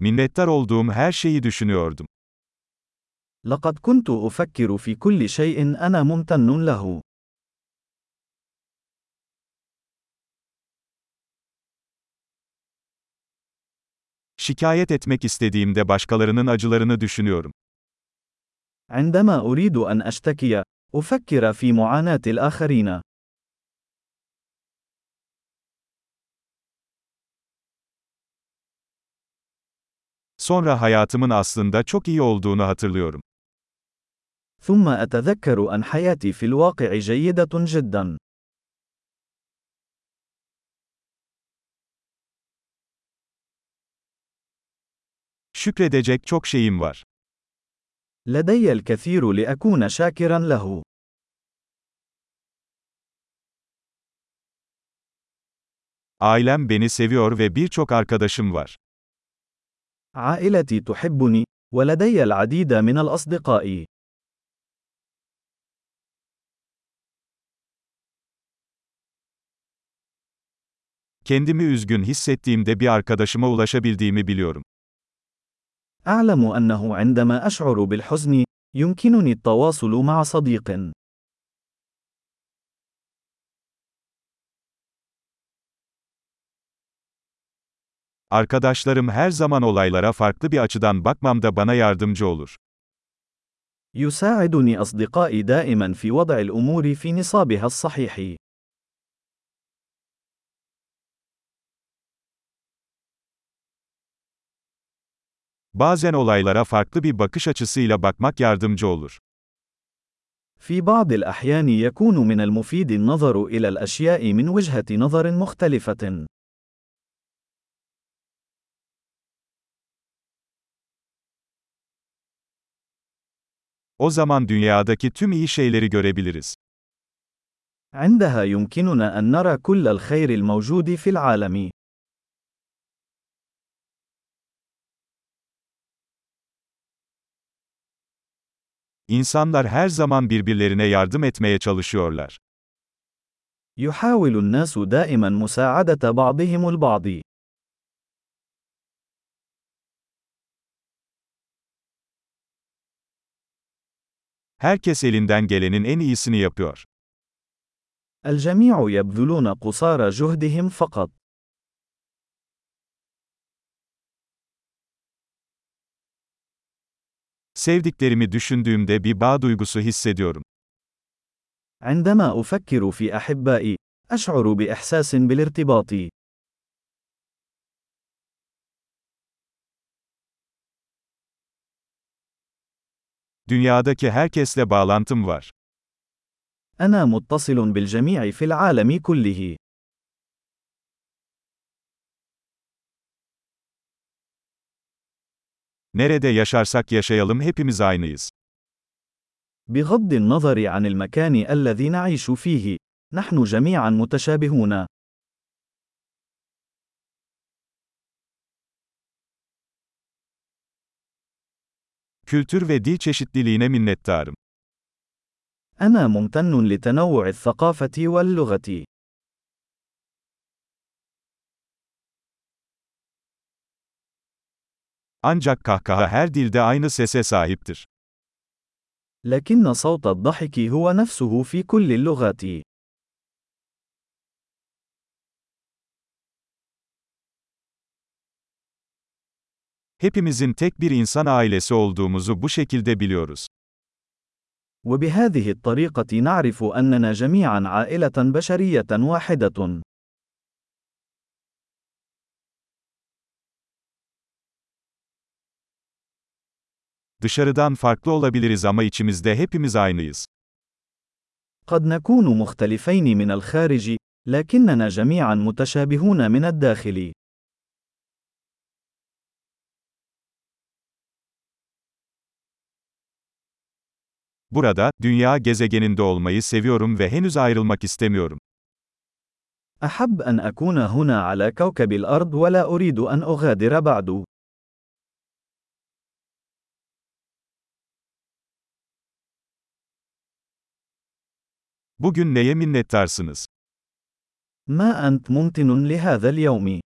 Minnettar olduğum her şeyi düşünüyordum. لقد كنت أفكر في كل شيء أنا ممتن له. Şikayet etmek istediğimde başkalarının acılarını düşünüyorum. عندما أريد أن أشتكي، أفكر في معاناة الآخرين. Sonra hayatımın aslında çok iyi olduğunu hatırlıyorum. ثم أتذكر أن حياتي في الواقع جيدة جدا. Şükredecek çok şeyim var. لدي الكثير لأكون شاكرا له. Ailem beni seviyor ve birçok arkadaşım var. عائلتي تحبني، ولدي العديد من الأصدقاء. Kendimi üzgün hissettiğimde bir arkadaşıma ulaşabildiğimi biliyorum. أعلم أنه عندما أشعر بالحزن، يمكنني التواصل مع صديق. Arkadaşlarım her zaman olaylara farklı bir açıdan bakmamda bana yardımcı olur. يساعدني أصدقائي دائما في وضع الأمور في نصابها الصحيح. Bazen olaylara farklı bir bakış açısıyla bakmak yardımcı olur. في بعض الأحيان يكون من المفيد النظر إلى الأشياء من وجهة نظر مختلفة. O zaman dünyadaki tüm iyi şeyleri görebiliriz. عندها يمكننا أن نرى كل الخير الموجود في العالم. İnsanlar her zaman birbirlerine yardım etmeye çalışıyorlar. يحاول الناس دائما مساعدة بعضهم البعض. Herkes elinden gelenin en iyisini yapıyor. الجميع يبذلون قصارى جهدهم فقط. Sevdiklerimi düşündüğümde bir bağ duygusu hissediyorum. عندما أفكر في أحبائي، أشعر بإحساس بالارتباط. Dünyadaki herkesle bağlantım var. أنا متصل بالجميع في العالم كله. Nerede yaşarsak yaşayalım hepimiz aynıyız. بغض النظر عن المكان الذي نعيش فيه، نحن جميعا متشابهون. Kültür ve dil çeşitliliğine minnettarım. أنا ممتن لتنوع الثقافة واللغة. Ancak kahkaha her dilde aynı sese sahiptir. لكن صوت الضحك هو نفسه في كل اللغات. Hepimizin tek bir insan ailesi olduğumuzu bu şekilde biliyoruz. وبهذه الطريقة نعرف أننا جميعا عائلة بشرية واحدة. Dışarıdan farklı olabiliriz ama içimizde hepimiz aynıyız. قد نكون مختلفين من الخارج، لكننا جميعا متشابهون من الداخل. Burada, dünya gezegeninde olmayı seviyorum ve henüz ayrılmak istemiyorum. أحب أن أكون هنا على كوكب الأرض ولا أريد أن أغادر بعد. Bugün neye minnettarsınız? ما أنت ممتن لهذا اليوم؟